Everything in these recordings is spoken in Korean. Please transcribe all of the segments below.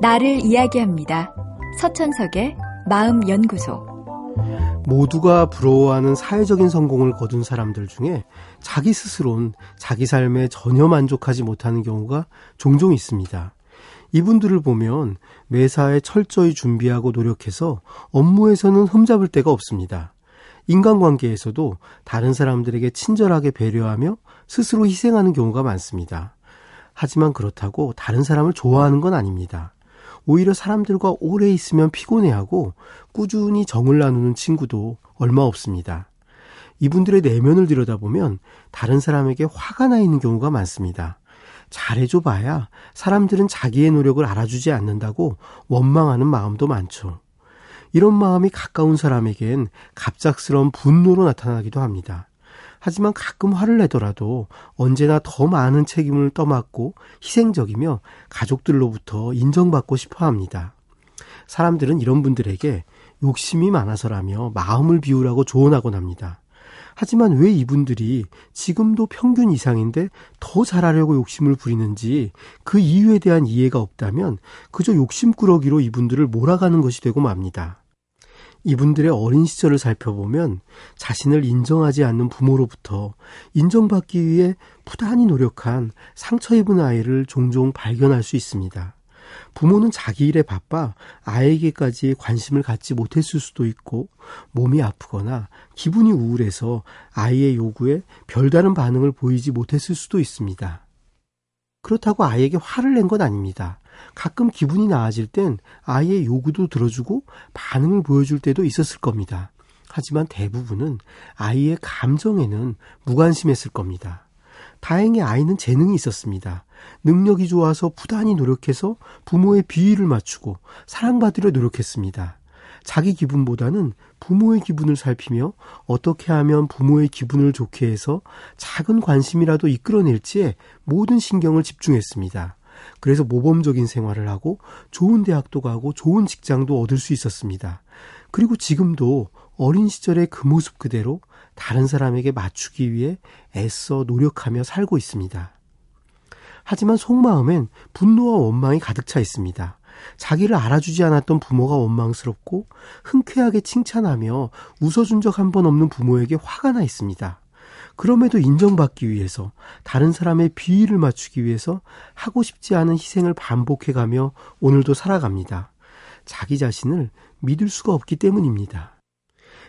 나를 이야기합니다. 서천석의 마음연구소. 모두가 부러워하는 사회적인 성공을 거둔 사람들 중에 자기 스스로는 자기 삶에 전혀 만족하지 못하는 경우가 종종 있습니다. 이분들을 보면 매사에 철저히 준비하고 노력해서 업무에서는 흠잡을 데가 없습니다. 인간관계에서도 다른 사람들에게 친절하게 배려하며 스스로 희생하는 경우가 많습니다. 하지만 그렇다고 다른 사람을 좋아하는 건 아닙니다. 오히려 사람들과 오래 있으면 피곤해하고 꾸준히 정을 나누는 친구도 얼마 없습니다. 이분들의 내면을 들여다보면 다른 사람에게 화가 나 있는 경우가 많습니다. 잘해줘 봐야 사람들은 자기의 노력을 알아주지 않는다고 원망하는 마음도 많죠. 이런 마음이 가까운 사람에겐 갑작스러운 분노로 나타나기도 합니다. 하지만 가끔 화를 내더라도 언제나 더 많은 책임을 떠맡고 희생적이며 가족들로부터 인정받고 싶어 합니다. 사람들은 이런 분들에게 욕심이 많아서라며 마음을 비우라고 조언하곤 합니다. 하지만 왜 이분들이 지금도 평균 이상인데 더 잘하려고 욕심을 부리는지 그 이유에 대한 이해가 없다면 그저 욕심꾸러기로 이분들을 몰아가는 것이 되고 맙니다. 이분들의 어린 시절을 살펴보면 자신을 인정하지 않는 부모로부터 인정받기 위해 부단히 노력한 상처 입은 아이를 종종 발견할 수 있습니다. 부모는 자기 일에 바빠 아이에게까지 관심을 갖지 못했을 수도 있고 몸이 아프거나 기분이 우울해서 아이의 요구에 별다른 반응을 보이지 못했을 수도 있습니다. 그렇다고 아이에게 화를 낸 건 아닙니다. 가끔 기분이 나아질 땐 아이의 요구도 들어주고 반응을 보여줄 때도 있었을 겁니다. 하지만 대부분은 아이의 감정에는 무관심했을 겁니다. 다행히 아이는 재능이 있었습니다. 능력이 좋아서 부단히 노력해서 부모의 비위를 맞추고 사랑받으려 노력했습니다. 자기 기분보다는 부모의 기분을 살피며 어떻게 하면 부모의 기분을 좋게 해서 작은 관심이라도 이끌어낼지에 모든 신경을 집중했습니다. 그래서 모범적인 생활을 하고 좋은 대학도 가고 좋은 직장도 얻을 수 있었습니다. 그리고 지금도 어린 시절의 그 모습 그대로 다른 사람에게 맞추기 위해 애써 노력하며 살고 있습니다. 하지만 속마음엔 분노와 원망이 가득 차 있습니다. 자기를 알아주지 않았던 부모가 원망스럽고 흔쾌하게 칭찬하며 웃어준 적 한 번 없는 부모에게 화가 나 있습니다. 그럼에도 인정받기 위해서 다른 사람의 비위를 맞추기 위해서 하고 싶지 않은 희생을 반복해가며 오늘도 살아갑니다. 자기 자신을 믿을 수가 없기 때문입니다.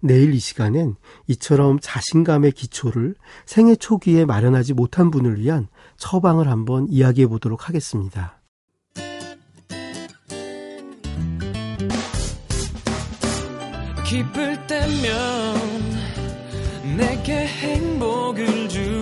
내일 이 시간엔 이처럼 자신감의 기초를 생애 초기에 마련하지 못한 분을 위한 처방을 한번 이야기해 보도록 하겠습니다. 기쁠 때면 내게 행복을 주